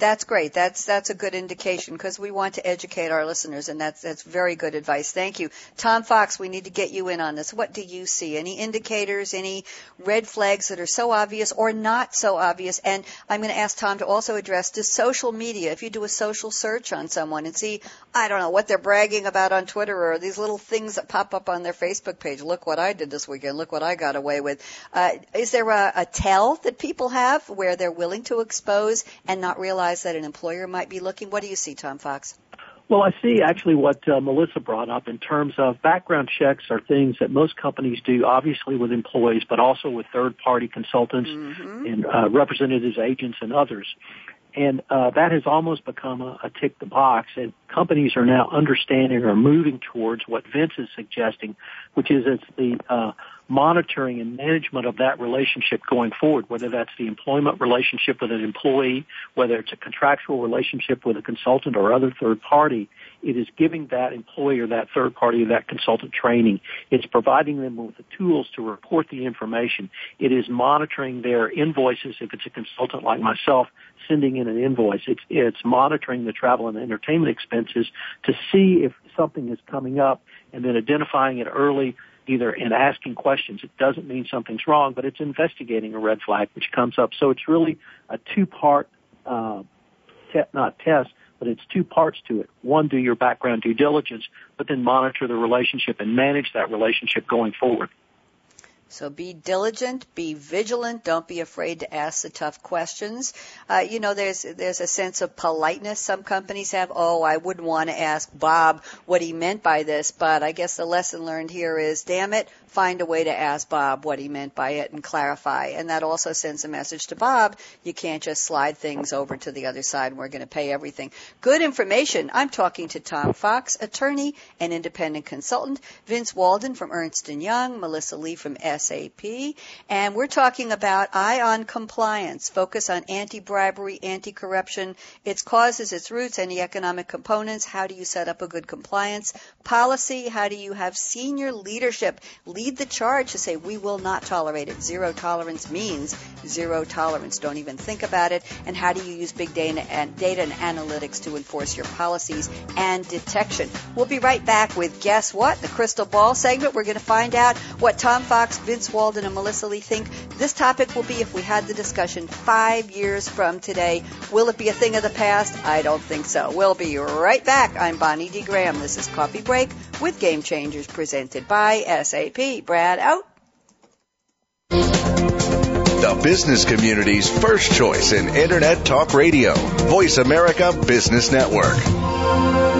That's great. That's that's a good indication because we want to educate our listeners, and that's that's very good advice. Thank you, Tom Fox. We need to get you in on this. What do you see? Any indicators? Any red flags that are so obvious or not so obvious? And I'm going to ask Tom to also address does social media. If you do a social search on someone and see, I don't know what they're bragging about on Twitter or these little things that pop up on their Facebook page. Look what I did this weekend. Look what I got away with. Uh, is there a, a tell that people have where they're willing to expose and not realize that an employer might be looking? What do you see, Tom Fox? Well, I see actually what uh, Melissa brought up in terms of background checks are things that most companies do, obviously with employees, but also with third-party consultants mm-hmm. and uh, representatives, agents, and others. And uh, that has almost become a, a tick the box, and companies are now understanding or moving towards what Vince is suggesting, which is it's the uh, monitoring and management of that relationship going forward, whether that's the employment relationship with an employee, whether it's a contractual relationship with a consultant or other third party, it is giving that employer, that third party that consultant training. It's providing them with the tools to report the information. It is monitoring their invoices if it's a consultant like myself sending in an invoice. It's, it's monitoring the travel and entertainment expenses to see if something is coming up and then identifying it early either in asking questions. It doesn't mean something's wrong, but it's investigating a red flag which comes up. So it's really a two-part uh, te- not test, but it's two parts to it. One, do your background due diligence, but then monitor the relationship and manage that relationship going forward. So be diligent, be vigilant. Don't be afraid to ask the tough questions. Uh, you know, there's there's a sense of politeness some companies have. Oh, I wouldn't want to ask Bob what he meant by this, but I guess the lesson learned here is, damn it, find a way to ask Bob what he meant by it and clarify. And that also sends a message to Bob. You can't just slide things over to the other side and we're going to pay everything. Good information. I'm talking to Tom Fox, attorney and independent consultant, Vince Walden from Ernst & Young, Melissa Lea from SAP, and we're talking about eye on compliance, focus on anti-bribery, anti-corruption, its causes, its roots, any economic components, how do you set up a good compliance policy, how do you have senior leadership lead the charge to say we will not tolerate it. Zero tolerance means zero tolerance. Don't even think about it. And how do you use big data and data and analytics to enforce your policies and detection? We'll be right back with guess what? The crystal ball segment. We're going to find out what Tom Fox, Vince Walden, and Melissa Lea think this topic will be if we had the discussion five years from today. Will it be a thing of the past? I don't think so. We'll be right back. I'm Bonnie D. Graham. This is Coffee Break with Game Changers presented by SAP. Brad out. The business community's first choice in Internet Talk Radio. Voice America Business Network.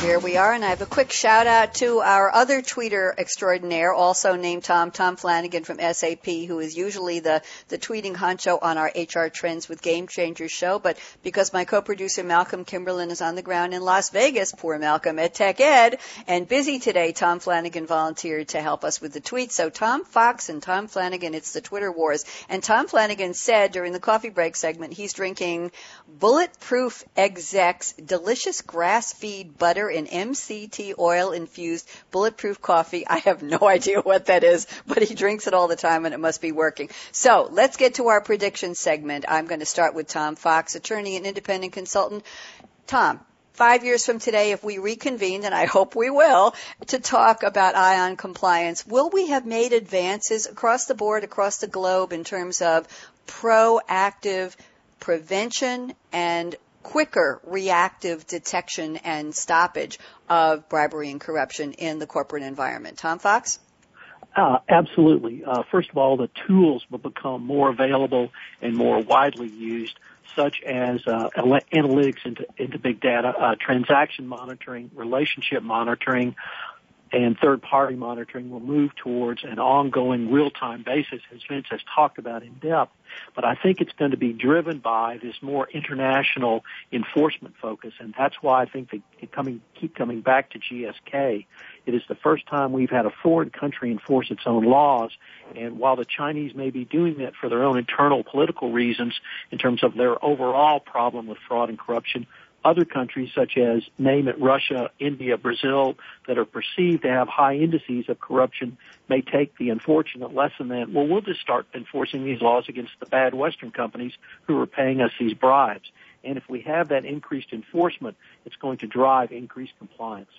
Here we are, and I have a quick shout out to our other tweeter extraordinaire, also named Tom, Tom Flanagan from SAP, who is usually the, the tweeting honcho on our HR Trends with Game Changers show. But because my co-producer Malcolm Kimberlin is on the ground in Las Vegas, poor Malcolm at TechEd, and busy today, Tom Flanagan volunteered to help us with the tweets. So Tom Fox and Tom Flanagan, it's the Twitter wars. And Tom Flanagan said during the coffee break segment, he's drinking Bulletproof Exec's delicious grass feed butter and MCT oil infused bulletproof coffee. I have no idea what that is, but he drinks it all the time and it must be working. So let's get to our prediction segment. I'm going to start with Tom Fox, attorney and independent consultant. Tom, five years from today, if we reconvene, and I hope we will, to talk about eye on compliance, will we have made advances across the board, across the globe in terms of proactive prevention and quicker reactive detection and stoppage of bribery and corruption in the corporate environment. Tom Fox? Uh, absolutely. Uh, first of all, the tools will become more available and more widely used, such as uh, analytics into, into big data, uh, transaction monitoring, relationship monitoring, and third party monitoring will move towards an ongoing real time basis, as Vince has talked about in depth. But I think it's going to be driven by this more international enforcement focus, and that's why I think they coming, keep coming back to GSK. It is the first time we've had a foreign country enforce its own laws, and while the Chinese may be doing that for their own internal political reasons in terms of their overall problem with fraud and corruption, other countries such as name it Russia, India, Brazil that are perceived to have high indices of corruption may take the unfortunate lesson that, well, we'll just start enforcing these laws against the bad Western companies who are paying us these bribes. And if we have that increased enforcement, it's going to drive increased compliance.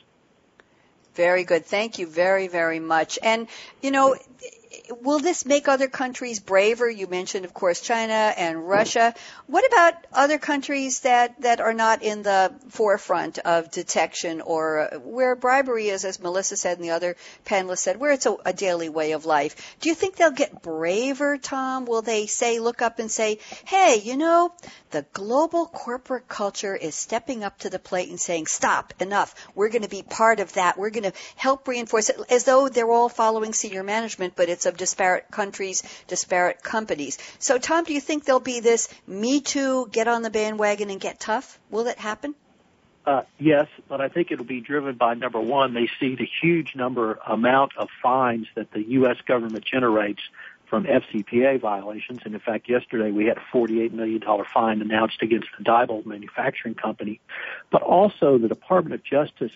Very good. Thank you very, very much. And, you know, will this make other countries braver? You mentioned, of course, China and Russia. What about other countries that, that are not in the forefront of detection or uh, where bribery is, as Melissa said and the other panelists said, where it's a, a daily way of life? Do you think they'll get braver, Tom? Will they say, look up and say, hey, you know, the global corporate culture is stepping up to the plate and saying, stop, enough. We're going to be part of that. We're going to help reinforce it as though they're all following senior management, but it's of disparate countries, disparate companies. So, Tom, do you think there'll be this Me Too, get on the bandwagon and get tough? Will it happen? Uh, yes, but I think it'll be driven by number one, they see the huge number amount of fines that the U.S. government generates from FCPA violations. And in fact, yesterday we had a $48 million fine announced against the Diebold Manufacturing Company. But also the Department of Justice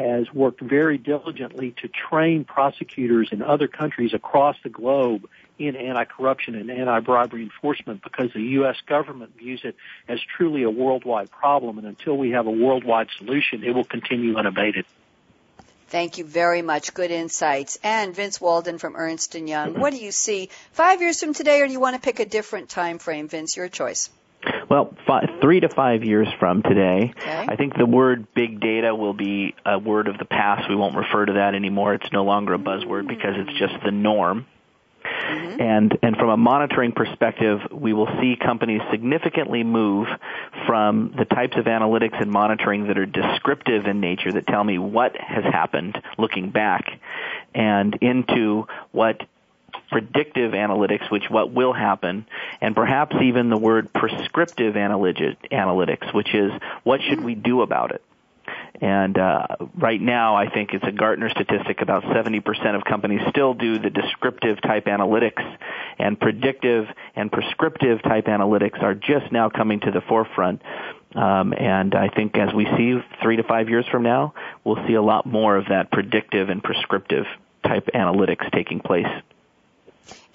has worked very diligently to train prosecutors in other countries across the globe in anti-corruption and anti-bribery enforcement because the U.S. government views it as truly a worldwide problem. And until we have a worldwide solution, it will continue unabated. Thank you very much. Good insights. And Vince Walden from Ernst & Young, what do you see five years from today, or do you want to pick a different time frame, Vince? Your choice. Well, five, three to five years from today, Okay. I think the word big data will be a word of the past. We won't refer to that anymore. It's no longer a buzzword because it's just the norm. Mm-hmm. And and from a monitoring perspective, we will see companies significantly move from the types of analytics and monitoring that are descriptive in nature that tell me what has happened looking back and into what predictive analytics, which what will happen, and perhaps even the word prescriptive analytics, which is what should we do about it. And uh, right now, I think it's a Gartner statistic about 70% of companies still do the descriptive type analytics, and predictive and prescriptive type analytics are just now coming to the forefront. Um, and I think as we see three to five years from now, we'll see a lot more of that predictive and prescriptive type analytics taking place.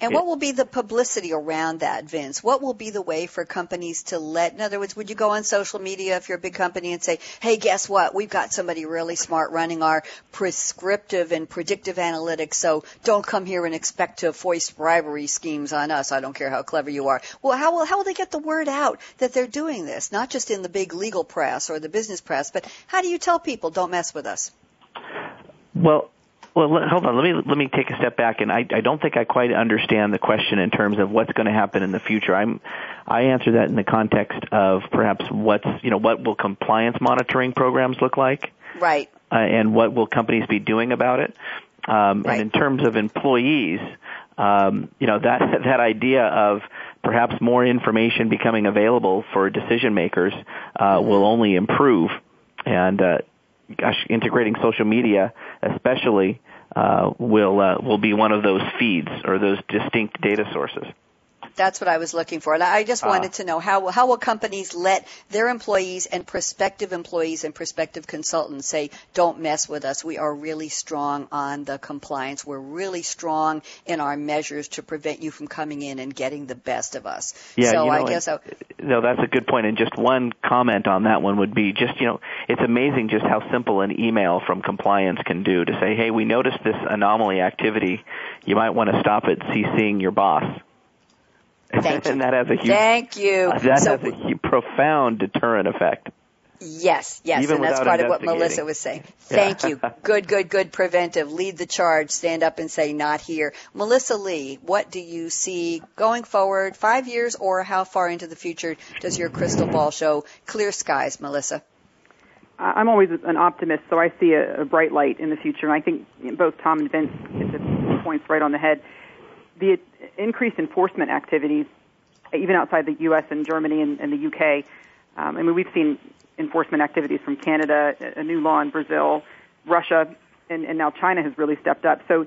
And what will be the publicity around that, Vince? What will be the way for companies to let, in other words, would you go on social media if you're a big company and say, hey, guess what? We've got somebody really smart running our prescriptive and predictive analytics, so don't come here and expect to foist bribery schemes on us. I don't care how clever you are. Well, how will, how will they get the word out that they're doing this? Not just in the big legal press or the business press, but how do you tell people don't mess with us? Well, well, let, hold on. Let me let me take a step back, and I, I don't think I quite understand the question in terms of what's going to happen in the future. I'm I answer that in the context of perhaps what's you know what will compliance monitoring programs look like, Right. uh, and what will companies be doing about it. Um, Right. And in terms of employees, um, you know that that idea of perhaps more information becoming available for decision makers uh, will only improve. And uh, gosh, integrating social media, especially, uh, will uh, will be one of those feeds or those distinct data sources. That's what I was looking for. And I just Ah. wanted to know how how will companies let their employees and prospective employees and prospective consultants say, "Don't mess with us. We are really strong on the compliance. We're really strong in our measures to prevent you from coming in and getting the best of us." Yeah, so you know, I guess I, No, that's a good point. And just one comment on that one would be just, you know, it's amazing just how simple an email from compliance can do to say, hey, we noticed this anomaly activity. You might want to stop it CCing your boss. Thank you. and that has a huge, thank you. that so, has a hu- profound deterrent effect. Yes, yes, Even and that's part of what. Melissa was saying. Yeah. Thank you. Good, good, good preventive. Lead the charge. Stand up and say, not here. Melissa Lea, what do you see going forward, five years or how far into the future does your crystal ball show clear skies, Melissa? I- I'm always an optimist, so I see a, a bright light in the future. And I think both Tom and Vince hit the points right on the head. The increased enforcement activities, even outside the U.S. and Germany and, and the U.K. Um, I mean, we've seen enforcement activities from Canada, a new law in Brazil, Russia, and, and now China has really stepped up. So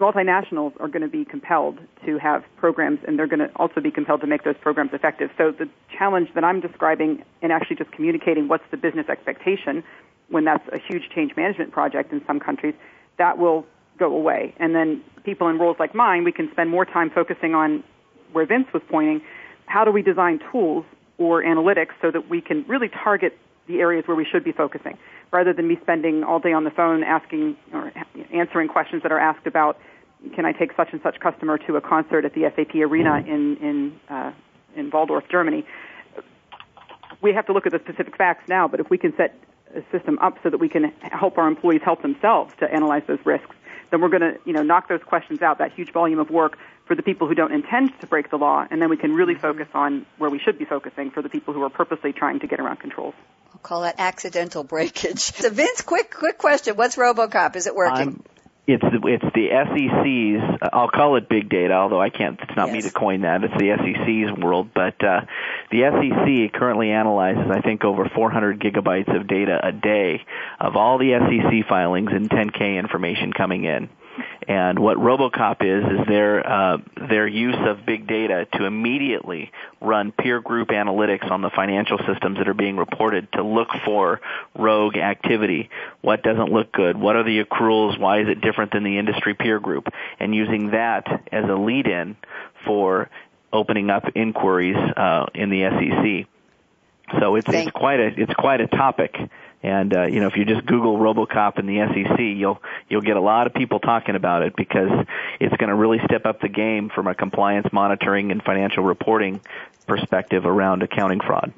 multinationals are going to be compelled to have programs, and they're going to also be compelled to make those programs effective. So the challenge that I'm describing, and actually just communicating what's the business expectation, when that's a huge change management project in some countries, that will go away. And then people in roles like mine, we can spend more time focusing on where Vince was pointing. How do we design tools or analytics so that we can really target the areas where we should be focusing, rather than me spending all day on the phone asking or answering questions that are asked about can I take such and such customer to a concert at the SAP Arena in in uh, in Walldorf, Germany? We have to look at the specific facts now, but if we can set a system up so that we can help our employees help themselves to analyze those risks, then we're going to you know knock those questions out, that huge volume of work for the people who don't intend to break the law, and then we can really mm-hmm. focus on where we should be focusing for the people who are purposely trying to get around controls. I'll call that accidental breakage. So Vince, quick quick question: What's RoboCop? Is it working? It's it's the SEC's. I'll call it big data, although I can't. It's not yes. me to coin that. It's the SEC's world. But uh, the SEC currently analyzes, I think, over 400 gigabytes of data a day of all the SEC filings and 10K information coming in. And what RoboCop is is their uh, their use of big data to immediately run peer group analytics on the financial systems that are being reported to look for rogue activity. What doesn't look good? What are the accruals? Why is it different than the industry peer group? And using that as a lead-in for opening up inquiries uh, in the SEC. So it's, it's quite a it's quite a topic. And uh, you know, if you just Google RoboCop and the SEC, you'll you'll get a lot of people talking about it because it's going to really step up the game from a compliance monitoring and financial reporting perspective around accounting fraud.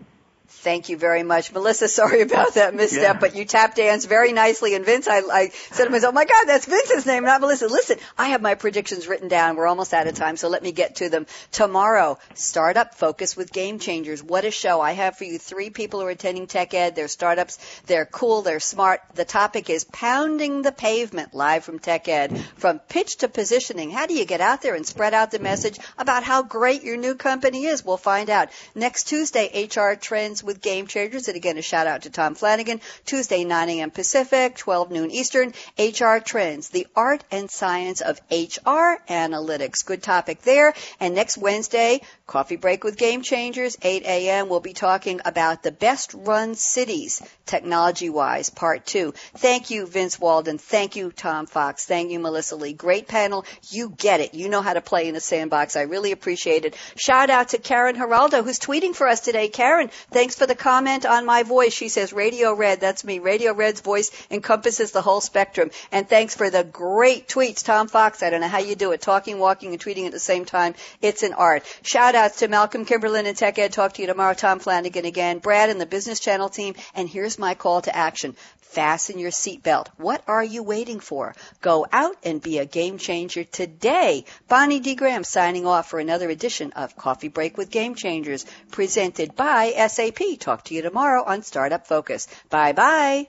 Thank you very much. Melissa, sorry about that misstep, yeah. but you tap dance very nicely. And Vince, I, I said to myself, oh my God, that's Vince's name, not Melissa. Listen, I have my predictions written down. We're almost out of time, so let me get to them. Tomorrow, Startup Focus with Game Changers. What a show. I have for you three people who are attending TechEd. They're startups. They're cool. They're smart. The topic is pounding the pavement live from TechEd. From pitch to positioning. How do you get out there and spread out the message about how great your new company is? We'll find out. Next Tuesday, HR Trends with Game Changers. And again, a shout out to Tom Flanagan. Tuesday, 9 a.m. Pacific, 12 noon Eastern. HR Trends, the art and science of HR analytics. Good topic there. And next Wednesday, Coffee Break with Game Changers, 8 a.m. We'll be talking about the best run cities, technology wise, part two. Thank you, Vince Walden. Thank you, Tom Fox. Thank you, Melissa Lea. Great panel. You get it. You know how to play in a sandbox. I really appreciate it. Shout out to Karen Geraldo, who's tweeting for us today. Karen, thanks for the comment on my voice. She says Radio Red. That's me. Radio Red's voice encompasses the whole spectrum. And thanks for the great tweets. Tom Fox, I don't know how you do it. Talking, walking, and tweeting at the same time. It's an art. Shout outs to Malcolm Kimberlin and TechEd. Talk to you tomorrow. Tom Flanagan again. Brad and the Business Channel team. And here's my call to action. Fasten your seatbelt. What are you waiting for? Go out and be a game changer today. Bonnie D. Graham signing off for another edition of Coffee Break with Game Changers presented by SAP. Talk to you tomorrow on Startup Focus. Bye bye.